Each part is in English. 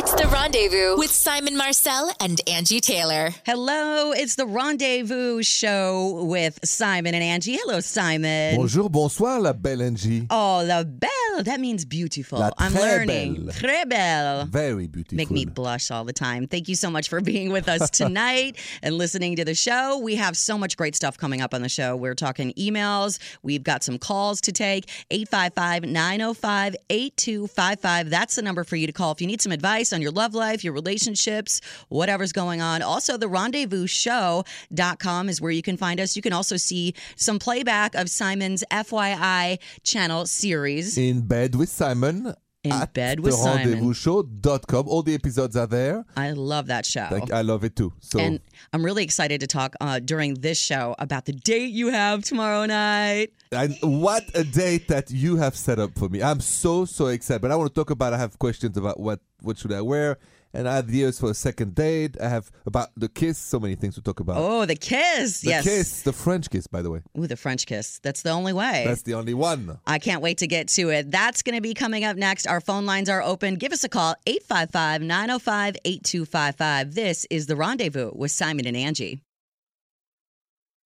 It's the rendezvous with Simon Marcel and Angie Taylor. Hello, it's the Rendezvous Show with Simon and Angie. Hello, Simon. Bonjour, bonsoir, la belle Angie. Oh, la belle. That means beautiful. La I'm très learning. belle. Très belle. Very beautiful. Make me blush all the time. Thank you so much for being with us tonight and listening to the show. We have so much great stuff coming up on the show. We're talking emails. We've got some calls to take. 855 905 8255. That's the number for you to call if you need some advice on your love life, your relationships, whatever's going on. Also, the rendezvousshow.com is where you can find us. You can also see some playback of Simon's FYI channel series. In bed with Simon. In at Bed with the Simon. rendezvousshow.com. All the episodes are there. I love that show. Like, I love it too. So And I'm really excited to talk uh, during this show about the date you have tomorrow night. and what a date that you have set up for me. I'm so so excited. But I want to talk about I have questions about what what should I wear and ideas for a second date. I have about the kiss, so many things to talk about. Oh, the kiss. the yes. kiss, the French kiss, by the way. Ooh, the French kiss. That's the only way. That's the only one. I can't wait to get to it. That's going to be coming up next. Our phone lines are open. Give us a call 855 905 8255. This is The Rendezvous with Simon and Angie.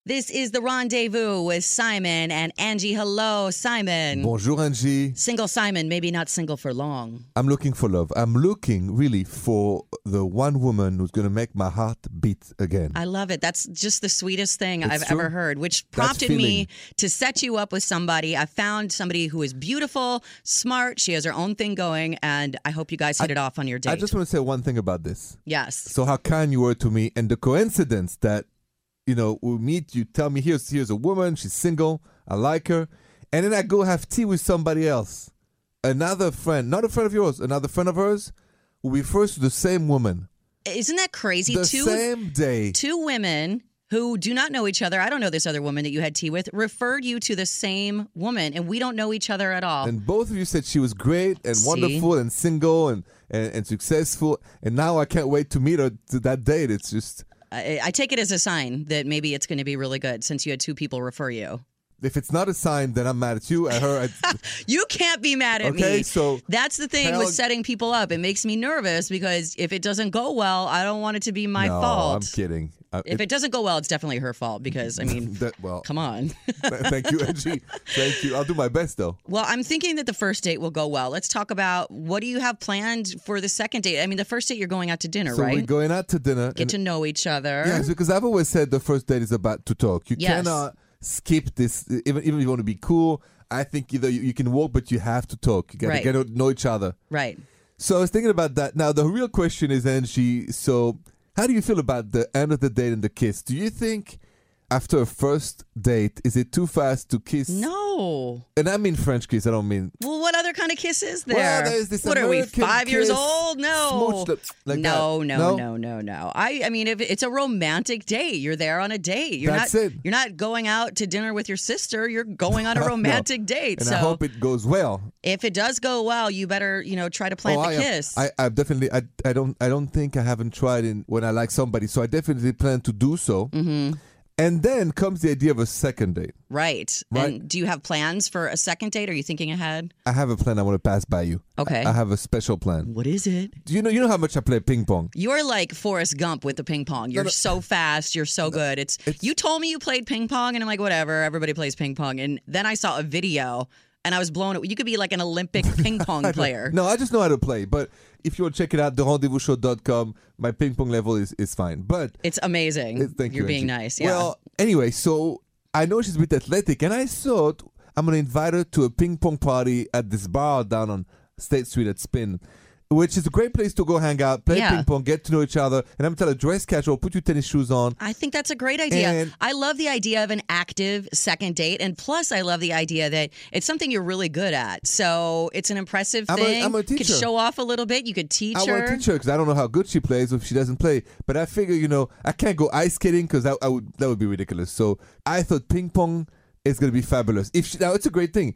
This is The Rendezvous with Simon and Angie. Hello, Simon. Bonjour Angie. Single Simon, maybe not single for long. I'm looking for love. I'm looking really for the one woman who's going to make my heart beat again. I love it. That's just the sweetest thing It's I've true. ever heard, which prompted me to set you up with somebody. I found somebody who is beautiful, smart. She has her own thing going, and I hope you guys hit it off on your date. I just want to say one thing about this. yes. So how kind you were to me, and the coincidence that you know we meet. You tell me here's here's a woman. She's single. I like her, and then I go have tea with somebody else, another friend, not a friend of yours, another friend of hers, who refers to the same woman, Isn't that crazy? the two same day. two women who do not know each other. I don't know this other woman that you had tea with. Referred you to the same woman, and we don't know each other at all. And both of you said she was great and See? wonderful and single and, and, and successful. And now I can't wait to meet her to that date. It's just I, I take it as a sign that maybe it's going to be really good since you had two people refer you. if it's not a sign, then I'm mad at you, at her. At, You can't be mad at me. Okay, so- that's the thing Hell- with setting people up. It makes me nervous because if it doesn't go well, I don't want it to be my no, fault. I'm kidding. Uh, If it doesn't go well, it's definitely her fault because I mean, that, well, come on. thank you, Angie. Thank you. I'll do my best though. well, I'm thinking that the first date will go well. Let's talk about what do you have planned for the second date? I mean, the first date you're going out to dinner, So right? we're going out to dinner. Get to know each other. Yes, because I've always said the first date is about to talk. You Yes. cannot skip this, even even if you want to be cool. I think either you, you can walk, but you have to talk. You got to Right. get to know each other. Right. So I was thinking about that. Now the real question is, Angie. So how do you feel about the end of the date and the kiss? Do you think after a first date is it too fast to kiss? No. And I mean French kiss. I don't mean. Well, what other kind of kiss is there? Well, what are we, five years old? No. like no, no, No? no, no, no. I, I mean, if it's a romantic date, you're there on a date. You're That's not, it. You're not going out to dinner with your sister. You're going on a romantic date. And so I hope it goes well. if it does go well, you better, you know, try to plant Oh, the I am- kiss. I, I definitely I, I don't I don't think I haven't tried in when I like somebody, so I definitely plan to do so. Mm-hmm. And then comes the idea of a second date. right. Right. And do you have plans for a second date? Are you thinking ahead? I have a plan I want to pass by you. Okay. I have a special plan. What is it? Do you know you know how much I play ping pong? You're like Forrest Gump with the ping pong. You're no. so fast. You're so good. It's, it's- you told me you played ping pong, and I'm like, whatever. Everybody plays ping pong. And then I saw a video, and I was blown. away. You could be like an Olympic ping pong player. No, I just know how to play. But if you want to check it out, therendezvousshow.com, my ping pong level is, is fine. But It's amazing. uh, thank you. You're being Angie. nice. Yeah. Well, anyway, so I know she's a bit athletic, and I thought I'm going to invite her to a ping pong party at this bar down on State Street at Spin. Which is a great place to go hang out, play Yeah. ping pong, get to know each other. And I'm telling her, dress casual, put your tennis shoes on. I think that's a great idea. And- I love the idea of an active second date. And plus, I love the idea that it's something you're really good at. So it's an impressive I'm thing. I'm a You could show off a little bit. You could teach I her. want to teach her because I don't know how good she plays if she doesn't play. But I figure, you know, I can't go ice skating because that I would that would be ridiculous. So I thought ping pong is going to be fabulous. If she, now it's a great thing.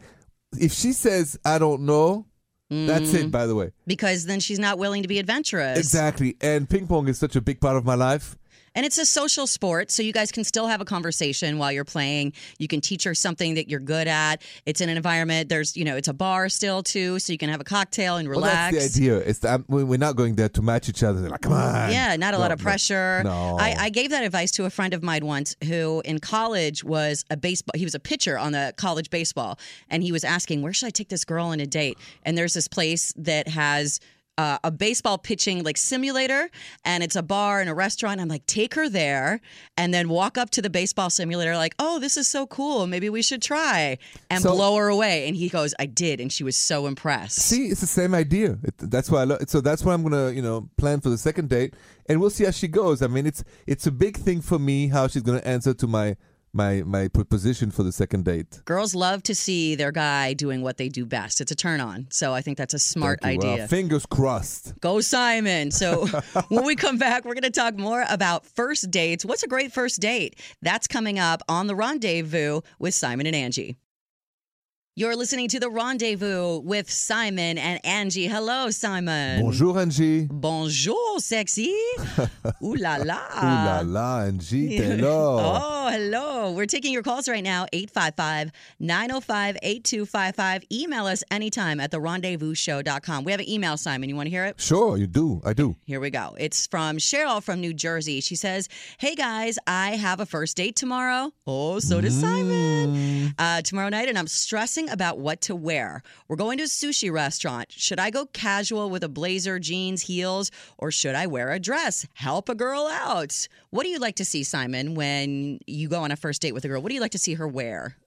If she says I don't know, that's Mm. it. By the way, because then she's not willing to be adventurous. exactly. And ping pong is such a big part of my life. And it's a social sport, so you guys can still have a conversation while you're playing. You can teach her something that you're good at. It's in an environment. There's, you know, it's a bar still too, so you can have a cocktail and Well, relax. that's the idea. It's that we're not going there to match each other. They're like, come on. Yeah, not a lot of pressure. No. I, I gave that advice to a friend of mine once who in college was a baseball he was a pitcher on the college baseball and he was asking, Where should I take this girl on a date? And there's this place that has uh, a baseball pitching like simulator and it's a bar and a restaurant. I'm like, take her there and then walk up to the baseball simulator, like, oh, this is so cool. Maybe we should try and So- blow her away. And he goes, I did. And she was so impressed. See, it's the same idea. It, that's why I love. So that's why I'm gonna, you know, plan for the second date, and we'll see how she goes. I mean, it's it's a big thing for me how she's gonna answer to my my my proposition for the second date. Girls love to see their guy doing what they do best. It's a turn on. So I think that's a smart Thank you. Well, idea. fingers crossed. Go Simon. So when we come back, we're going to talk more about first dates. What's a great first date? That's coming up on the rendezvous with Simon and Angie. You're listening to the rendezvous with Simon and Angie. Hello, Simon. Bonjour, Angie. Bonjour, sexy. Ooh la la. Ooh la la, Angie, t'es là. Oh, hello. We're taking your calls right now, 855 905 8255. Email us anytime at the rendezvousshow.com. We have an email, Simon. You want to hear it? Sure, you do. I do. Here we go. It's from Cheryl from New Jersey. She says, Hey guys, I have a first date tomorrow. Oh, so does Simon. Uh, tomorrow night, and I'm stressing about what to wear. We're going to a sushi restaurant. Should I go casual with a blazer, jeans, heels, or should I wear a dress? Help a girl out. What do you like to see, Simon, when you go on a first date with a girl? What do you like to see her wear?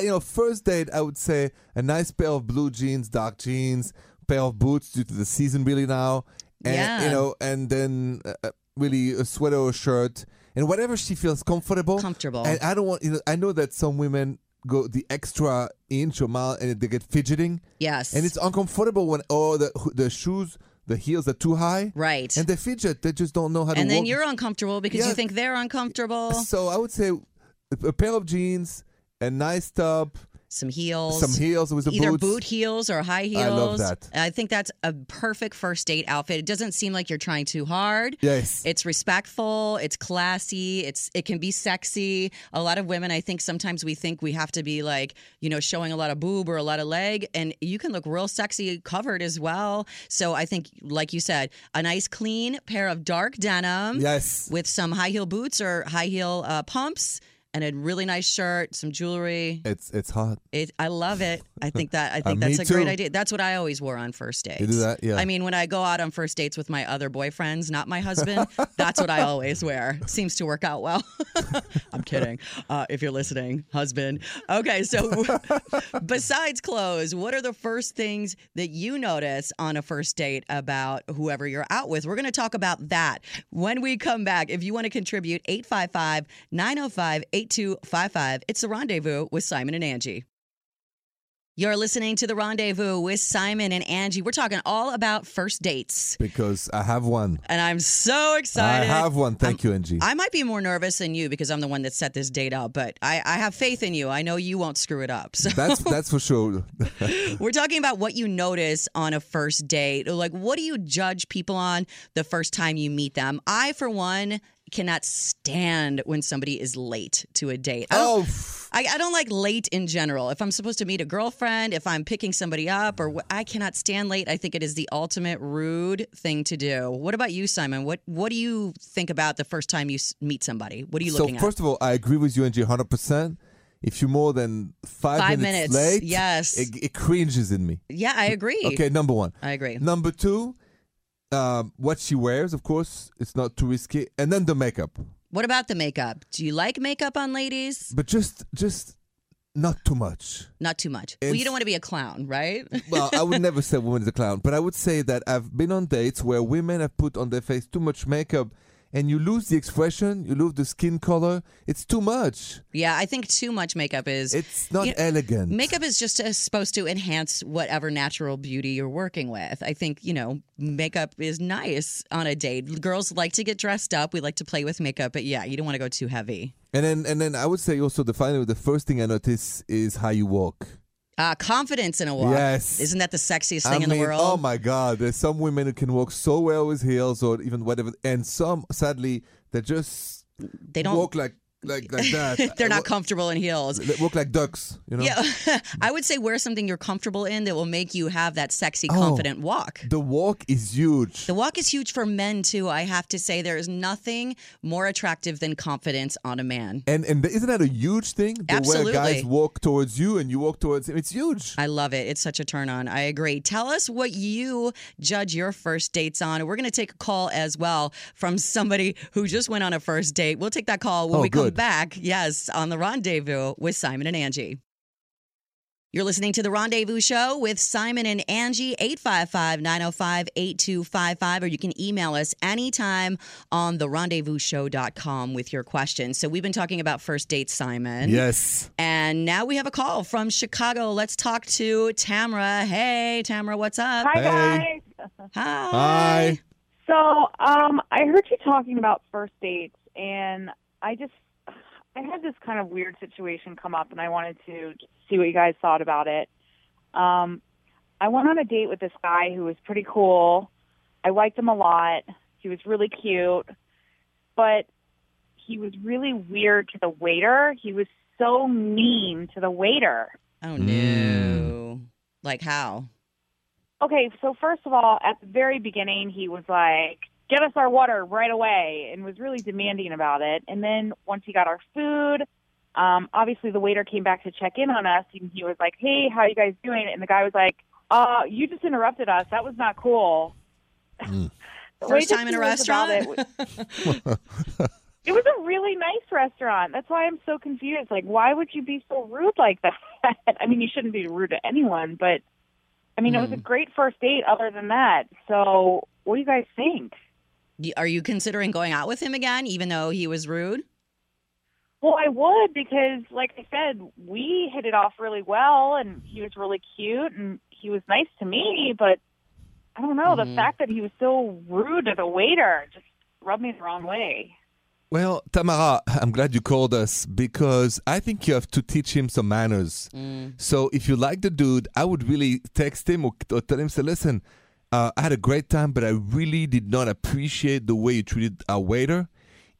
You know, first date, I would say a nice pair of blue jeans, dark jeans, pair of boots due to the season really now, and Yeah. you know, and then uh, uh, really a sweater or shirt, and whatever she feels comfortable. Comfortable. And I don't want you know. I know that some women go the extra inch or mile and they get fidgeting, Yes. and it's uncomfortable when oh the the shoes, the heels are too high, right. and they fidget. They just don't know how to. And then walk. you're uncomfortable because you think they're uncomfortable. So I would say a- a pair of jeans, a nice top, Some heels. some heels with the either boots. boot heels or high heels. I love that. I think that's a perfect first date outfit. It doesn't seem like you're trying too hard. Yes. It's respectful, it's classy, it's it can be sexy. A lot of women I think sometimes we think we have to be like, you know, showing a lot of boob or a lot of leg and you can look real sexy covered as well. So I think like you said, a nice clean pair of dark denim Yes. with some high heel boots or high heel uh, pumps and a really nice shirt, some jewelry. It's it's hot. It, I love it. I think that I think Uh, that's a great idea. That's what I always wore on first dates. You do that? Yeah. I mean, when I go out on first dates with my other boyfriends, not my husband, that's what I always wear. Seems to work out well. I'm kidding. Uh, if you're listening, husband. Okay, so besides clothes, what are the first things that you notice on a first date about whoever you're out with? We're going to talk about that when we come back. If you want to contribute, 855 905 8255. It's the rendezvous with Simon and Angie. You're listening to the rendezvous with Simon and Angie. We're talking all about first dates. because I have one. And I'm so excited. I have one. Thank you, Angie. I might be more nervous than you because I'm the one that set this date up, but I, I have faith in you. I know you won't screw it up. So that's that's for sure. we're talking about what you notice on a first date. Like, what do you judge people on the first time you meet them? I, for one, cannot stand when somebody is late to a date. I oh, I, I don't like late in general. If I'm supposed to meet a girlfriend, if I'm picking somebody up, or wh- I cannot stand late. I think it is the ultimate rude thing to do. What about you, Simon? What What do you think about the first time you s- meet somebody? What are you so looking first of all, I agree with you, Angie, hundred percent. If you're more than five, Five minutes, minutes, late, yes. it, it cringes in me. Yeah, I agree. Okay, number one. I agree. Number two, um, what she wears, of course, it's not too risky, and then the makeup, What about the makeup? Do you like makeup on ladies? but just just not too much. Not too much. Well, you don't want to be a clown, right? well, I would never say a woman is a clown, but I would say that I've been on dates where women have put on their face too much makeup and you lose the expression, you lose the skin color. It's too much. yeah, I think too much makeup is. It's not You know, elegant. Makeup is just uh, supposed to enhance whatever natural beauty you're working with. I think, you know, makeup is nice on a date. Girls like to get dressed up. We like to play with makeup, but yeah, you don't want to go too heavy. And then and then I would say also the final the first thing I notice is how you walk. Uh, confidence in a walk. Yes. Isn't that the sexiest I thing in mean, the world? oh my God! There's some women who can walk so well with heels or even whatever, and some sadly that just They don't. walk like like like that. they're not comfortable in heels. They walk like ducks, you know. Yeah, I would say wear something you're comfortable in that will make you have that sexy, Oh. confident walk. The walk is huge. The walk is huge for men too. I have to say, there is nothing more attractive than confidence on a man. and and isn't that a huge thing? The Absolutely. Where guys walk towards you and you walk towards him. It's huge. I love it. It's such a turn on. I agree. Tell us what you judge your first dates on. We're going to take a call as well from somebody who just went on a first date. We'll take that call when Oh, we come good. Back. Yes, on the rendezvous with Simon and Angie. You're listening to the Rendezvous Show with Simon and Angie, 855 905 8255, or you can email us anytime on the rendezvousshow.com with your questions. So, we've been talking about first dates, Simon. yes. And now we have a call from Chicago. Let's talk to Tamara. Hey, Tamara, what's up? Hi Hey. guys. Hi. Hi. So, um, I heard you talking about first dates, and I just I had this kind of weird situation come up, and I wanted to see what you guys thought about it. Um, I went on a date with this guy who was pretty cool. I liked him a lot. He was really cute, but he was really weird to the waiter. He was so mean to the waiter. Oh, no. Like how? Okay, so first of all, at the very beginning, he was like, "Get us our water right away," and was really demanding about it. And then once he got our food, um, obviously the waiter came back to check in on us, and he was like, "Hey, how you guys doing?" And the guy was like, "Uh, you just interrupted us. That was not cool." The way First time in a restaurant? It, it was a really nice restaurant. That's why I'm so confused. Like, why would you be so rude like that? I mean, you shouldn't be rude to anyone, but I mean, it was a great first date. Other than that, so what do you guys think? Y- Are you considering going out with him again, even though he was rude? Well, I would because, like I said, we hit it off really well, and he was really cute, and he was nice to me. But I don't know the mm-hmm. fact that he was so rude to the waiter just rubbed me the wrong way. Well, Tamara, I'm glad you called us because I think you have to teach him some manners. Mm. So if you like the dude, I would really text him or, or tell him, say, listen, uh, I had a great time, but I really did not appreciate the way you treated our waiter.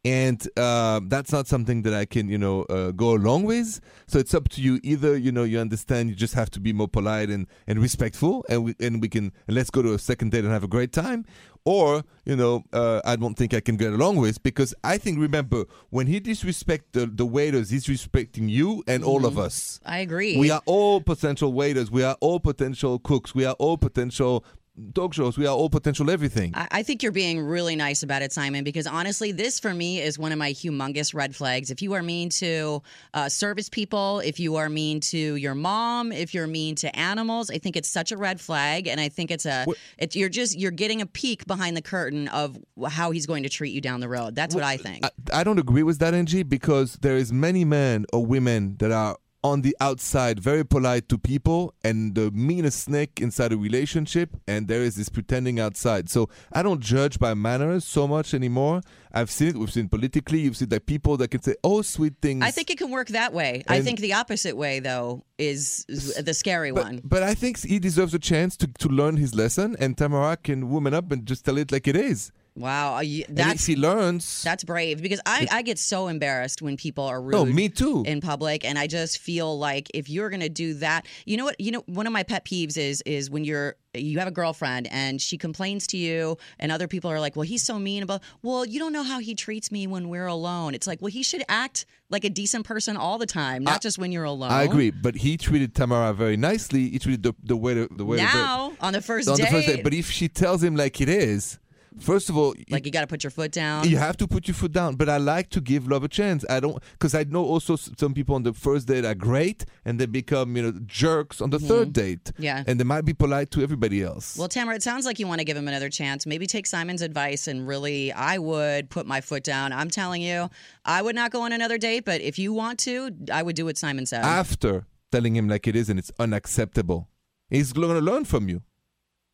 And uh, that's not something that I can, you know, uh, go along with. So it's up to you. Either, you know, you understand you just have to be more polite and, and respectful, and we and we can and let's go to a second date and have a great time. Or, you know, uh, I don't think I can get along with because I think remember when he disrespect the, the waiters, he's respecting you and all of us. I agree. We are all potential waiters. We are all potential cooks. We are all potential talk shows. We are all potential everything. I I think you're being really nice about it, Simon, because honestly, this for me is one of my humongous red flags. If you are mean to uh, service people, if you are mean to your mom, if you're mean to animals, I think it's such a red flag, and I think it's a it's you're just you're getting a peek behind the curtain of how he's going to treat you down the road. That's what I think. I, I don't agree with that, Angie, because there is many men or women that are on the outside very polite to people and the meanest snake inside a relationship and there is this pretending outside so i don't judge by manners so much anymore i've seen it we've seen politically you've seen that people that can say oh sweet things I think it can work that way. I think the opposite way, though, is, the scary but, one. but I think he deserves a chance to, to learn his lesson, and Tamara can woman up and just tell it like it is. Wow, uh, you- that's he learns, that's brave because I, I get so embarrassed when people are rude. no, me too. in public and i just feel like if you're going to do that you know what you know one of my pet peeves is is when you're you have a girlfriend and she complains to you and other people are like well he's so mean about well you don't know how he treats me when we're alone it's like well he should act like a decent person all the time not just when you're alone I agree, but he treated Tamara very nicely. He treated the the waiter the waiter very- now on the first on date the first date. But if she tells him like it is, first of all, like you got to put your foot down you have to put your foot down. But I like to give love a chance. I don't because I know also some people on the first date are great and they become you know jerks on the third date. Mm-hmm. Yeah. and they might be polite to everybody else. Well, Tamara, it sounds like you want to give him another chance. Maybe take Simon's advice and really, I would put my foot down. I'm telling you, I would not go on another date, but if you want to, I would do what Simon said. After telling him like it is and it's unacceptable, he's going to learn from you.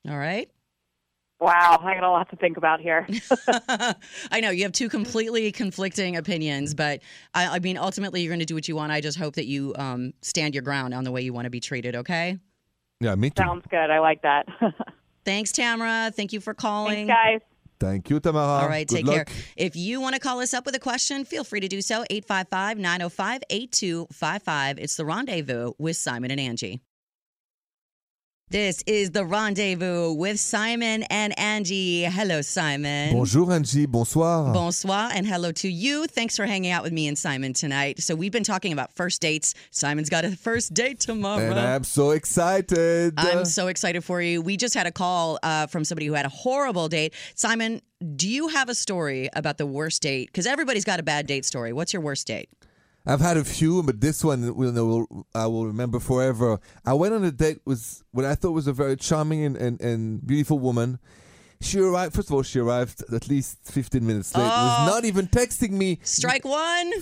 All right. Wow, I got a lot to think about here. I know you have two completely conflicting opinions, but I, I mean, ultimately, you're going to do what you want. I just hope that you um, stand your ground on the way you want to be treated. Okay. Yeah, me too. Sounds good. I like that. Thanks, Tamara. Thank you for calling. Thanks, guys. Thank you, Tamara. All right, Good take luck. care. If you want to call us up with a question, feel free to do so. 855 905 8255. It's the rendezvous with Simon and Angie. This is the rendezvous with Simon and Angie. Hello, Simon. Bonjour, Angie. Bonsoir. Bonsoir and hello to you. Thanks for hanging out with me and Simon tonight. So we've been talking about first dates. Simon's got a first date tomorrow. and I'm so excited. I'm so excited for you. We just had a call uh, from somebody who had a horrible date. Simon, do you have a story about the worst date? Because everybody's got a bad date story. What's your worst date? I've had a few, but this one will, will I will remember forever. I went on a date with what I thought was a very charming and, and, and beautiful woman. She arrived. First of all, she arrived at least 15 minutes late. Was not even texting me. Strike one.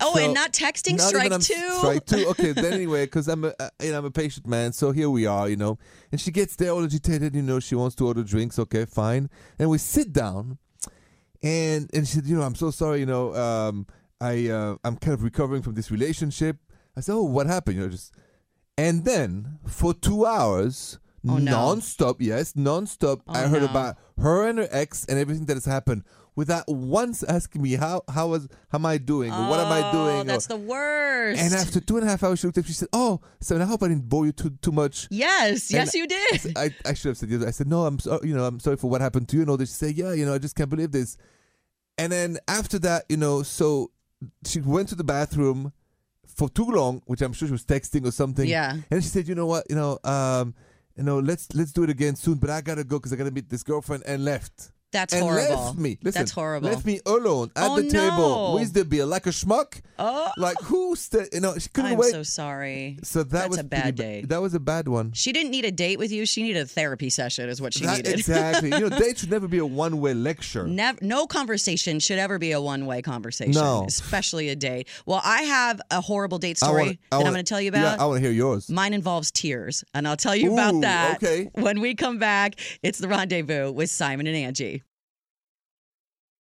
Oh, So, and not texting. Not strike even two. Strike two. Okay, then anyway, because I'm a uh, you know I'm a patient man, so here we are, you know. And she gets there all agitated, you know. She wants to order drinks. Okay, fine. And we sit down, and and she said, you know, I'm so sorry, you know, um, I uh, I'm kind of recovering from this relationship. I said, oh, what happened? You know, just and then for two hours. Oh, no. Non-stop, yes, non-stop. Oh, I heard no. about her and her ex and everything that has happened without once asking me how how was how am I doing or what am I Oh, doing or- That's the worst. and after two and a half hours, she looked up. She said, "Oh, so I hope I didn't bore you too too much." yes, And yes, you did. I, I should have said yes. I said, "No, I'm so, you know I'm sorry for what happened to you." And all this. She said, "Yeah, you know I just can't believe this." And then after that, you know, so she went to the bathroom for too long, which I'm sure she was texting or something. Yeah. And she said, "You know what? You know, um, you know, let's let's do it again soon. But I gotta go because I gotta meet this girlfriend." And left. That's and horrible. left me. Listen, That's horrible. Left me alone at Oh, the table no. with the beer like a schmuck. Oh, Like who? St- you know, she couldn't I'm wait. so sorry. So that That's was a bad pretty date. That was a bad one. She didn't need a date with you. She needed a therapy session, is what she That- needed. exactly. you know, dates should never be a one-way lecture. Never, no conversation should ever be a one-way conversation, No. especially a date. Well, I have a horrible date story wanna- that I'm going to tell you about. Yeah. I want to hear yours. Mine involves tears, and I'll tell you about that okay. when we come back. It's the rendezvous with Simon and Angie.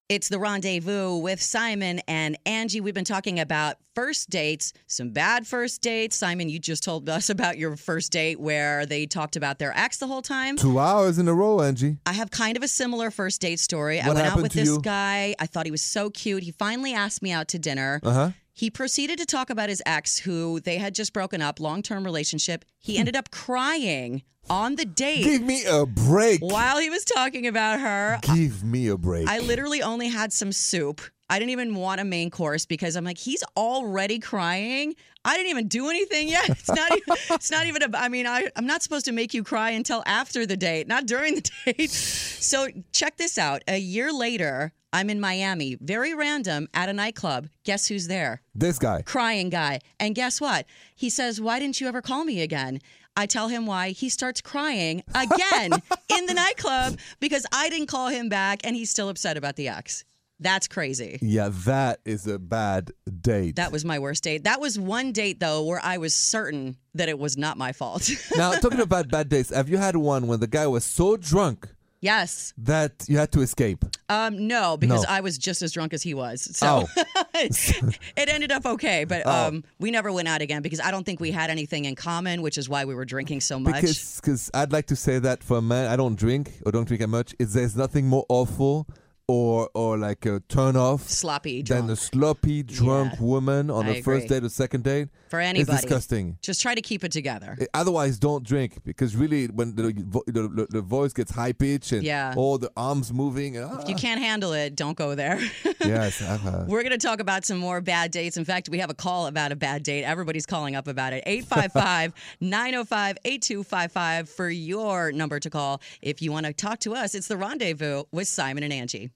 It's the rendezvous with Simon and Angie. We've been talking about first dates, some bad first dates. Simon, you just told us about your first date where they talked about their ex the whole time. Two hours in a row, Angie. I have kind of a similar first date story. I went out happened with to this you? guy. I thought he was so cute. He finally asked me out to dinner. Uh huh. He proceeded to talk about his ex, who they had just broken up, long term relationship. He hmm. ended up crying on the date Give me a break. while he was talking about her. Give me a break. I literally only had some soup. I didn't even want a main course because I'm like, he's already crying. I didn't even do anything yet. It's not even. It's not even. A, I mean, I, I'm not supposed to make you cry until after the date, not during the date. So check this out. A year later, I'm in Miami, very random, at a nightclub. Guess who's there? this guy. crying guy. And guess what? He says, Why didn't you ever call me again? I tell him why. He starts crying again in the nightclub because I didn't call him back and he's still upset about the ex. That's crazy. Yeah, that is a bad date. That was my worst date. That was one date, though, where I was certain that it was not my fault. now, talking about bad dates, have you had one when the guy was so drunk yes. that you had to escape? Um, no, because No. I was just as drunk as he was. So it ended up okay. But Oh. um, we never went out again because I don't think we had anything in common, which is why we were drinking so much. Because cause I'd like to say that for a man, I don't drink or don't drink that much. Is there's nothing more awful or or like a turn off Sloppy than drunk. a sloppy drunk Yeah, woman on I first agree. date or second date. For anybody It's disgusting. Just try to keep it together. Eh, Otherwise, don't drink because really, when the the, the, the voice gets high pitched and Yeah. all the arms moving, If ah, you can't handle it, don't go there. yes, had. We're going to talk about some more bad dates. In fact, we have a call about a bad date. Everybody's calling up about it. 855 905 8255 for your number to call. If you want to talk to us, it's the rendezvous with Simon and Angie.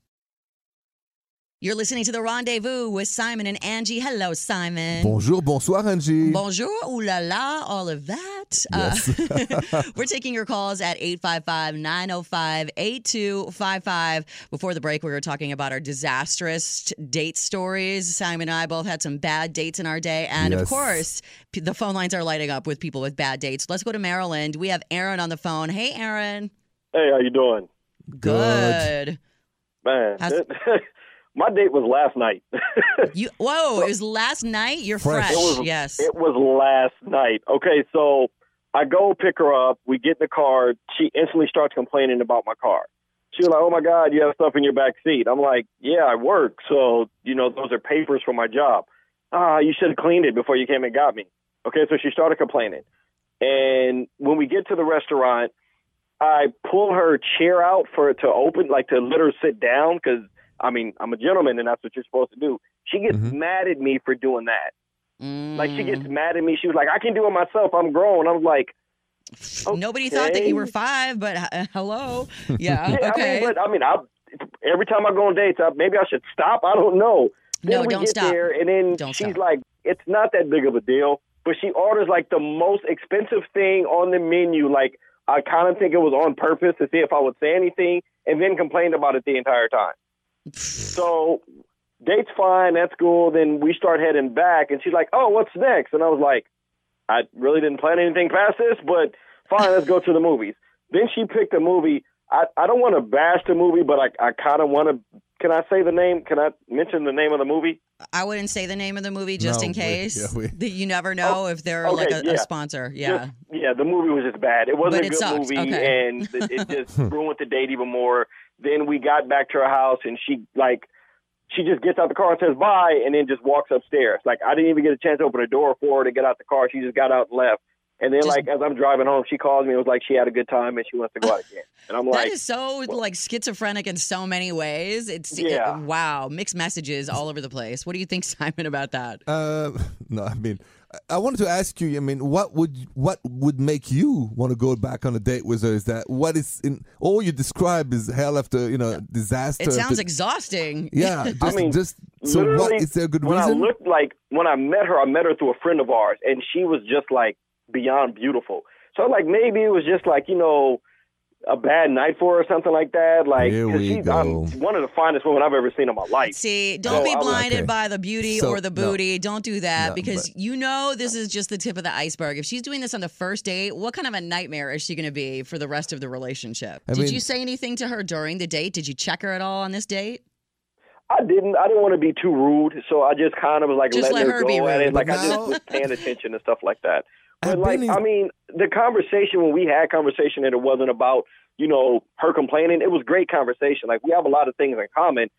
You're listening to the rendezvous with Simon and Angie. Hello, Simon. Bonjour, bonsoir, Angie. Bonjour, ooh la la, all of that. Uh, we're taking your calls at 855 905 8255. Before the break, we were talking about our disastrous date stories. Simon and I both had some bad dates in our day. And of course, p- the phone lines are lighting up with people with bad dates. Let's go to Maryland. We have Aaron on the phone. Hey, Aaron. Hey, how you doing, Good. man? How's- My date was last night. You Whoa, it was last night? You're Fresh. fresh. It was- yes. it was last night. Okay, so I go pick her up. We get in the car. She instantly starts complaining about my car. She was like, "Oh my God, you have stuff in your back seat." I'm like, "Yeah, I work, so you know those are papers for my job." Ah, you should have cleaned it before you came and got me. Okay, so she started complaining, and when we get to the restaurant, I pull her chair out for it to open, like to let her sit down, because I mean I'm a gentleman and that's what you're supposed to do. She gets Mhm. mad at me for doing that. Like she gets Mm. mad at me. She was like, "I can do it myself. I'm grown." I was like, Nobody thought that you were five, but uh, hello. Yeah. Yeah, okay. I mean, but I mean, I every time I go on dates, I, maybe I should stop. I don't know. Then No, we don't get stop. there, and then Don't she's stop. like, "It's not that big of a deal," but she orders like the most expensive thing on the menu. Like I kind of think it was on purpose to see if I would say anything, and then complained about it the entire time. Mm. so date's fine, that's cool. Then we start heading back, and she's like, "Oh, what's next?" And I was like, "I really didn't plan anything past this, but fine, let's go to the movies." Then she picked a movie. I, I don't want to bash the movie, but I, I kind of want to. Can I say the name? Can I mention the name of the movie? I wouldn't say the name of the movie just No, in wait, case. yeah, wait. that you never know oh, if they're okay, like a, yeah. a sponsor. Yeah. Just- yeah, the movie was just bad. It wasn't But a it good sucks. movie, Okay. and it it just ruined the date even more. Then we got back to her house, and she like she just gets out the car and says bye, and then just walks upstairs. Like I didn't even get a chance to open the door for her to get out the car. She just got out and left. And then Just- like as I'm driving home, she calls me and was like she had a good time and she wants to go out again. And I'm like, that is so like schizophrenic in so many ways. It's it- Yeah. wow, mixed messages all over the place. What do you think, Simon, about that? Uh, no, I mean, I- I wanted to ask you. I mean, what would what would make you want to go back on a date with her? Is that what is in all you describe is hell after you know disaster? It sounds after- exhausting. yeah. Just, mean, just so what literally, is there a good when reason? I looked like when I met her, I met her through a friend of ours, and she was just like beyond beautiful. So like maybe it was just like you know a bad night for her or something like that. Like Here 'cause we she's go. I'm one of the finest women I've ever seen in my life. See, don't Oh, be blinded Okay. by the beauty So, or the no. booty. Don't do that No, because but- you know this is just the tip of the iceberg. If she's doing this on the first date, what kind of a nightmare is she going to be for the rest of the relationship? I Did mean- you say anything to her during the date? Did you check her at all on this date? I didn't. I didn't want to be too rude, so I just kind of was like Just letting let her her go at rude. it. Like I just was paying attention and stuff like that. But I've like been in- I mean, the conversation when we had conversation and it wasn't about you know her complaining. It was great conversation. Like we have a lot of things in common.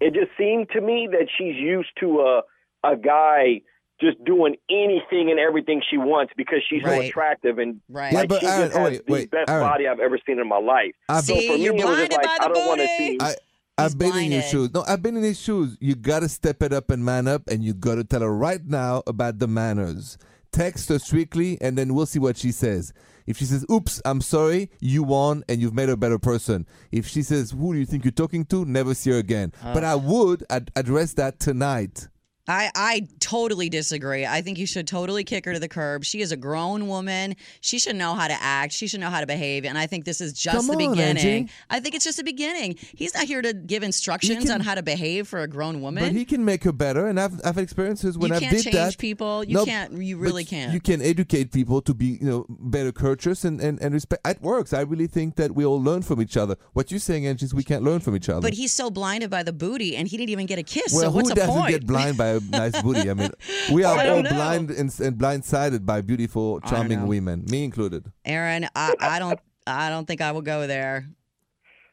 It just seemed to me that she's used to a a guy just doing anything and everything she wants because she's so attractive and Right. Yeah, but she Aaron, just oh, has wait, the wait, best Aaron. body I've ever seen in my life. I've, So for me, you're it was just blinded like by the I don't want to see. I, I've been in your shoes. No, I've been in his shoes. You gotta step it up and man up, and you gotta tell her right now about the manners. Text her strictly, and then we'll see what she says. If she says, "Oops, I'm sorry," you won, and you've made her a better person. If she says, "Who do you think you're talking to?" Never see her again. But ah. I would ad- address that tonight. I, I totally disagree. I think you should totally kick her to the curb. She is a grown woman. She should know how to act. She should know how to behave. And I think this is just Come the on, beginning. Angie. I think it's just the beginning. He's not here to give instructions can- on how to behave for a grown woman. But he can make her better, and I've I've had experiences when you I can't did change that. people. You No, can't. You really can't. You can educate people to be, you know, better courteous and, and, and respect. It works. I really think that we all learn from each other. What you're saying, Angie, is we can't learn from each other. but he's so blinded by the booty, and he didn't even get a kiss. well, so what's who doesn't point? get blind by a nice booty? I mean, we are I all know. blind and, and blindsided by beautiful, charming women, me included. Aaron, I, I don't. I don't think I will go there.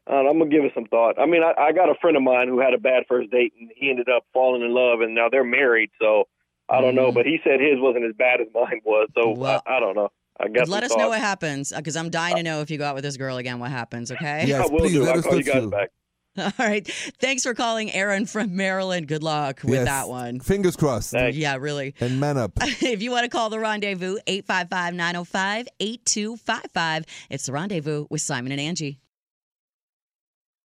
Uh, I'm gonna give it some thought. I mean, I, I got a friend of mine who had a bad first date, and he ended up falling in love, and now they're married. So I don't know, Mhm. but he said his wasn't as bad as mine was. So Well, I, I don't know. I guess Let us know what happens because I'm dying to know if you go out with this girl again. What happens? Okay. Yes, I will please do. let I'll us call you guys too. back. All right. Thanks for calling Aaron from Maryland. Good luck with Yes. that one. Fingers crossed. Thanks. Yeah, really. And man up. if you want to call the rendezvous, 855 905 8255. It's the rendezvous with Simon and Angie.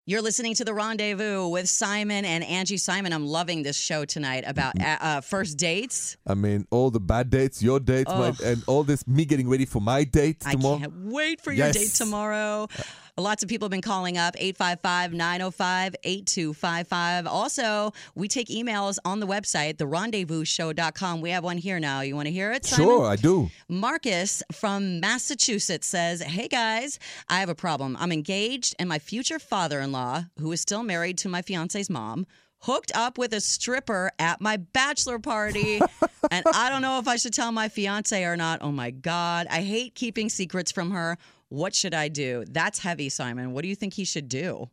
You're listening to the rendezvous with Simon and Angie. Simon, I'm loving this show tonight about uh, uh, first dates. I mean, all the bad dates, your dates, my, and all this me getting ready for my date tomorrow. I tomorrow. can't wait for your date Yes. tomorrow. Lots of people have been calling up 855 905 8255. Also, we take emails on the website, therendezvousshow.com. We have one here now. You want to hear it? Simon? Sure, I do. Marcus from Massachusetts says, Hey guys, I have a problem. I'm engaged, and my future father in law, who is still married to my fiance's mom, hooked up with a stripper at my bachelor party. and I don't know if I should tell my fiance or not. Oh my God. I hate keeping secrets from her. What should I do? That's heavy, Simon. What do you think he should do?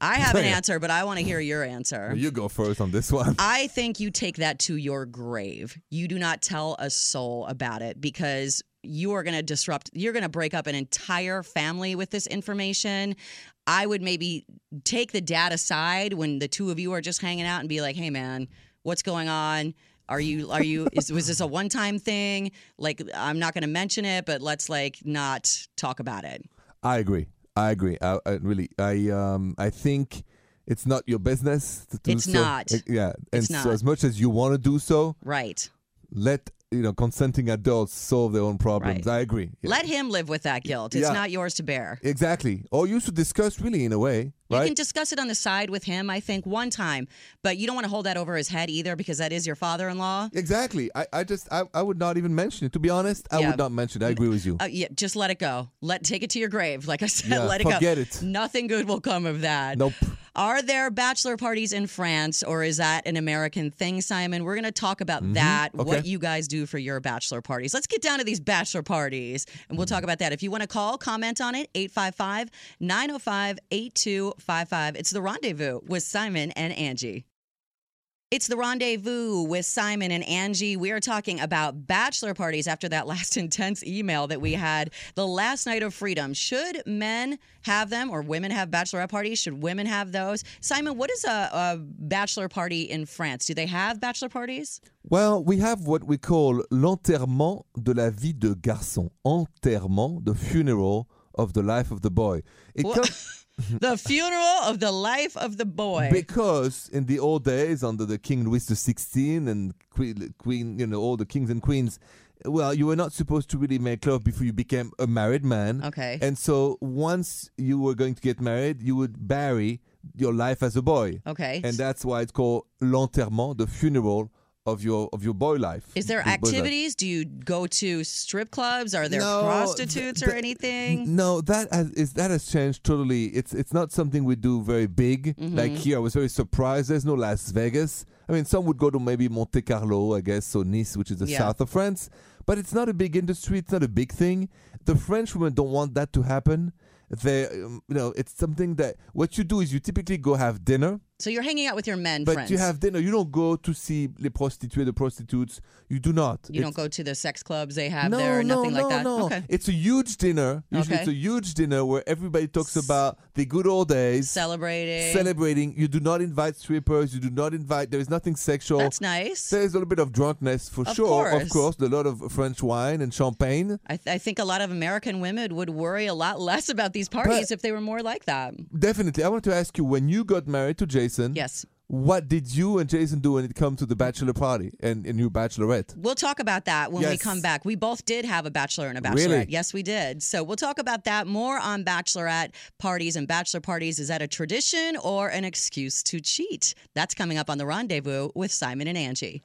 I have an answer, but I want to hear your answer. You go first on this one. I think you take that to your grave. You do not tell a soul about it because you are going to disrupt, you're going to break up an entire family with this information. I would maybe take the dad aside when the two of you are just hanging out and be like, hey, man, what's going on? Are you, are you, is, was this a one time thing? Like, I'm not going to mention it, but let's like not talk about it. I agree. I agree. I, I really, I, um, I think it's not your business to do It's so. not. Yeah, and It's so as much as you want to do so, Right. let you know consenting adults solve their own problems. Right. I agree. Yeah. Let him live with that guilt. It's Yeah. not yours to bear. exactly. Or you should discuss really in a way, Right? You can discuss it on the side with him, I think, one time, but you don't want to hold that over his head either because that is your father in law. exactly. I, I just I, I would not even mention it. To be honest, I Yeah. would not mention it. I agree with you. Uh, yeah, just let it go. Let take it to your grave. Like I said, let it go. forget it. Nothing good will come of that. Nope. Are there bachelor parties in France or is that an American thing, Simon? We're going to talk about Mm-hmm. that, Okay. what you guys do for your bachelor parties. Let's get down to these bachelor parties and we'll talk about that. If you want to call, comment on it, 855 905 8255. It's the rendezvous with Simon and Angie. It's the rendezvous with Simon and Angie. We are talking about bachelor parties after that last intense email that we had the last night of freedom. Should men have them or women have bachelorette parties? Should women have those? Simon, what is a, a bachelor party in France? Do they have bachelor parties? Well, we have what we call l'enterrement de la vie de garçon. Enterrement, the funeral of the life of the boy. It Wha- comes the funeral of the life of the boy. because in the old days, under the King Louis XVI and Queen, Queen, you know, all the kings and queens, well, you were not supposed to really make love before you became a married man. Okay. And so once you were going to get married, you would bury your life as a boy. Okay. And that's why it's called l'enterrement, the funeral of your of your boy life. is there Your activities? Do you go to strip clubs? Are there No, prostitutes th- or th- anything? No, that has is that has changed totally. It's it's not something we do very big. Mm-hmm. Like here, I was very surprised. There's no Las Vegas. I mean, some would go to maybe Monte Carlo, I guess, or Nice, which is the Yeah. south of France. But it's not a big industry. It's not a big thing. The French women don't want that to happen. They, um, you know, it's something that what you do is you typically go have dinner. So you're hanging out with your men But friends. you have dinner. You don't go to see les prostituées, the prostitutes. You do not. You It's- don't go to the sex clubs they have there, no, nothing no, like that. No. Okay. It's a huge dinner. Usually Okay. it's a huge dinner where everybody talks about the good old days. Celebrating. Celebrating. You do not invite strippers. You do not invite. There is nothing sexual. That's nice. There's a little bit of drunkenness for Of sure. course. Of course, a lot of French wine and champagne. I, th- I think a lot of American women would worry a lot less about these parties if they were more like that. Definitely. I want to ask you when you got married to Jason. Yes. What did you and Jason do when it come to the bachelor party and, and your bachelorette? We'll talk about that when we Yes. come back. We both did have a bachelor and a bachelorette. Really? Yes, we did. So we'll talk about that more on bachelorette parties and bachelor parties. Is that a tradition or an excuse to cheat? That's coming up on the rendezvous with Simon and Angie.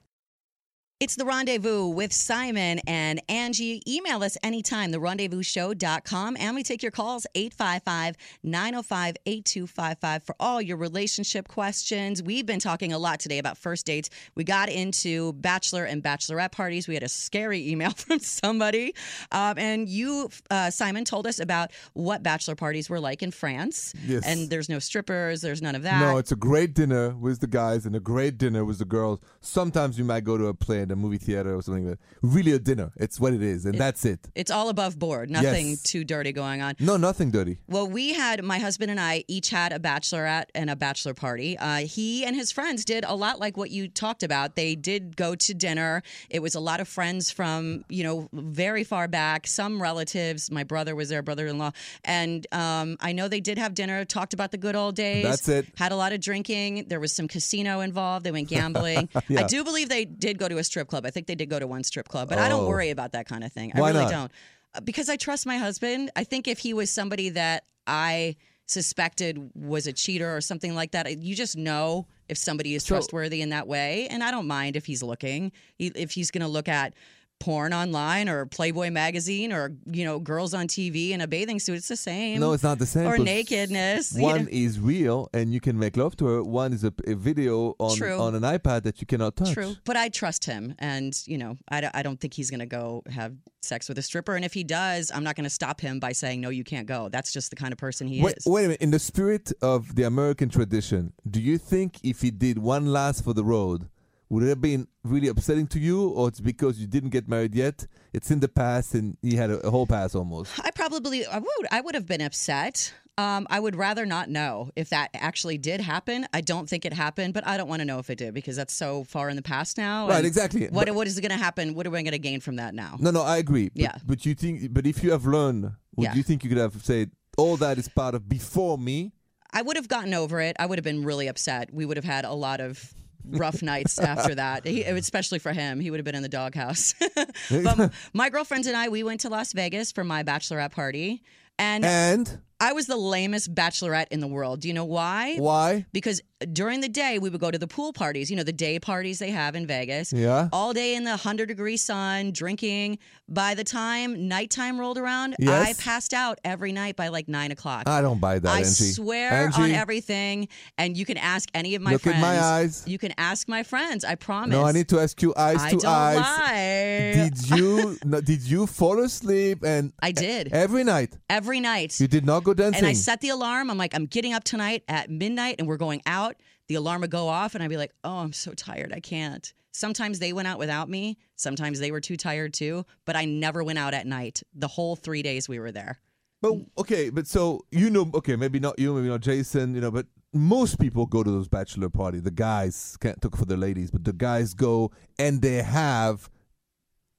It's the rendezvous with Simon and Angie. Email us anytime, therendezvousshow.com. And we take your calls, 855 905 8255, for all your relationship questions. We've been talking a lot today about first dates. We got into bachelor and bachelorette parties. We had a scary email from somebody. Um, and you, uh, Simon, told us about what bachelor parties were like in France. Yes. And there's no strippers, there's none of that. No, it's a great dinner with the guys and a great dinner with the girls. Sometimes you might go to a play a movie theater or something. But really, a dinner. It's what it is, and that's it. it's all above board, nothing Yes. too dirty going on. No, nothing dirty. Well, we had my husband and I each had a bachelorette and a bachelor party. Uh, he and his friends did a lot like what you talked about. They did go to dinner. It was a lot of friends from you know very far back. Some relatives. My brother was their brother-in-law, and um, I know they did have dinner. Talked about the good old days. That's it. Had a lot of drinking. There was some casino involved. They went gambling. I do believe they did go to a strip club. I think they did go to one strip club, but I don't Oh. worry about that kind of thing. I Why really not? don't. Uh, Because I trust my husband. I think if he was somebody that I suspected was a cheater or something like that, you just know if somebody is So- trustworthy in that way. And I don't mind if he's looking, if he's going to look at porn online or Playboy magazine or you know girls on TV in a bathing suit. It's the same. No, it's not the same. Or nakedness. you One know. is real, and you can make love to her. One is a, a video on True. on an iPad that you cannot touch. True, but I trust him, and you know, I, don't- I don't think he's going to go have sex with a stripper. And if he does, I'm not going to stop him by saying no, you can't go. That's just the kind of person he Wait, is. wait a minute. In the spirit of the American tradition, do you think if he did one last for the road, would it have been really upsetting to you, or it's because you didn't get married yet? It's in the past, and he had a, a whole pass almost. I probably I would I would have been upset. Um, I would rather not know if that actually did happen. I don't think it happened, but I don't want to know if it did because that's so far in the past now. Right, exactly. What But- what is going to happen? What are we going to gain from that now? No, no, I agree. But, Yeah. But you think, but if you have learned, would Yeah. you think you could have said all that is part of before me? I would have gotten over it. I would have been really upset. We would have had a lot of rough nights after that, he, especially for him. He would have been in the doghouse. but my girlfriends and I, we went to Las Vegas for my bachelorette party. And And I was the lamest bachelorette in the world. Do you know why? why? Because during the day, we would go to the pool parties, you know, the day parties they have in Vegas. Yeah. All day in the 100 degree sun, drinking. By the time nighttime rolled around, Yes. I passed out every night by like nine o'clock. I don't buy that, I Angie. swear Angie, on everything, and you can ask any of my Look friends. in my eyes. You can ask my friends. I promise. No, I need to ask you eyes I to don't eyes. lie. Did you no, did you fall asleep and I did every night? every night. You did not go dancing. And I set the alarm. I'm like, I'm getting up tonight at midnight, and we're going out. The alarm would go off, and I'd be like, Oh, I'm so tired. I can't. Sometimes they went out without me. Sometimes they were too tired too. But I never went out at night. The whole three days we were there. But okay, but so you know, okay, maybe not you, maybe not Jason, you know, but most people go to those bachelor parties. The guys can't talk for the ladies, but the guys go and they have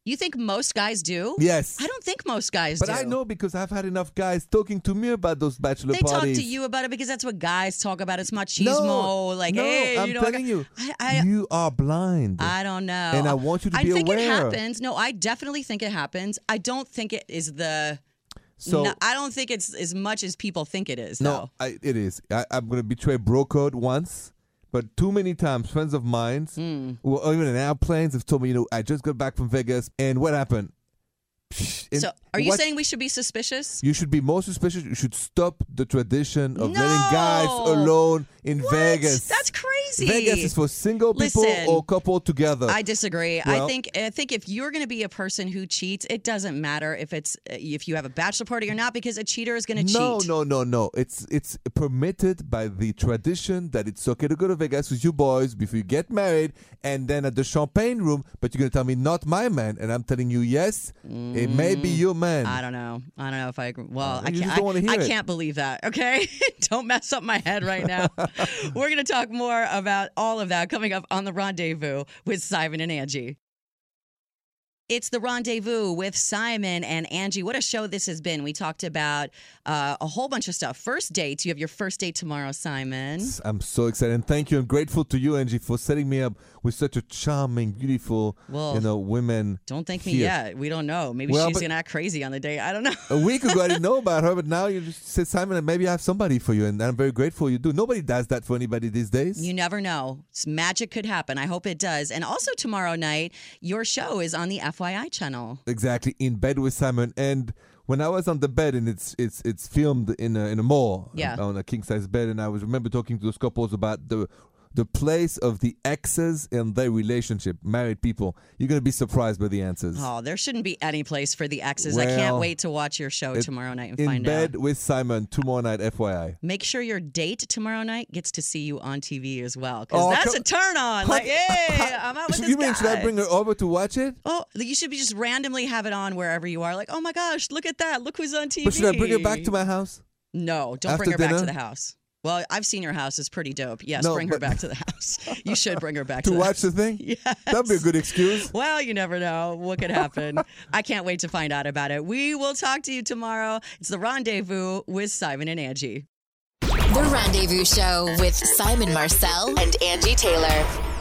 You think most guys do? yes. I don't think most guys but do. I know because I've had enough guys talking to me about those bachelor They talk parties. to you about it because that's what guys talk about. It's machismo. like, no, hey, I'm you know, telling you, I, I, you are blind. I don't know. And I want you to. I be think it happens. No, I definitely think it happens. I don't think it is the. so no, I don't think it's as much as people think it is. No, though. I, it is. I, I'm going to betray bro code once, but too many times, friends of mine, Hmm. or even in airplanes, have told me, you know, I just got back from Vegas, and what happened? And So, are you what- saying we should be suspicious? you should be more suspicious? You should stop the tradition of No! letting guys alone in What? Vegas. That's crazy. Vegas is for single people Listen, or couple together. I disagree. Well- I think I think if you're going to be a person who cheats, it doesn't matter if it's uh, if you have a bachelor party or not, because a cheater is going to no, cheat. no, no, no. No. It's it's permitted by the tradition that it's okay to go to Vegas with you boys before you get married, and then at the champagne room. But you're gonna tell me not my man, and I'm telling you yes, mm. It may be your man. Mm, I don't know. I don't know if I agree. Well, I can't. just don't wanna hear I. I can't believe that. Okay, don't mess up my head right now. We're going to talk more about all of that coming up on the Rendezvous with Simon and Angie. It's the rendezvous with Simon and Angie. What a show this has been. We talked about uh, a whole bunch of stuff. First dates. You have your first date tomorrow, Simon. I'm so excited, and thank you, and grateful to you, Angie, for setting me up with such a charming, beautiful, Well, you know, women. Don't thank me yet. We don't know. Maybe Well, she's going to act crazy on the date. I don't know. A week ago, I didn't know about her, but now you just said, Simon, and maybe I have somebody for you, and I'm very grateful you do. Nobody does that for anybody these days. You never know. S- Magic could happen. I hope it does. And also tomorrow night, your show is on the FYI channel. exactly in bed with Simon. And when I was on the bed and it's it's it's filmed in a in a mall, Yeah. on a king size bed, and I was remember talking to those couples about the the place of the exes in their relationship, married people. You're gonna be surprised by the answers. Oh, there shouldn't be any place for the exes. I can't wait to watch your show it- tomorrow night and find out. in bed with Simon tomorrow night, FYI. Make sure your date tomorrow night gets to see you on TV as well, because Oh, that's come- a turn on. Like, hey, I'm out with this you mean guy. should I bring her over to watch it? Oh, you should be just randomly have it on wherever you are. Like, oh my gosh, look at that! Look who's on TV. But should I bring her back to my house? No, don't After bring her back to the house. Well, I've seen your house; it's pretty dope. Yes, No, bring her back to the house. You should bring her back to, To the watch house. the thing? Yes. That'd be a good excuse. Well, you never know what could happen. I can't wait to find out about it. We will talk to you tomorrow. It's the rendezvous with Simon and Angie. The Rendezvous Show with Simon Marcel and Angie Taylor.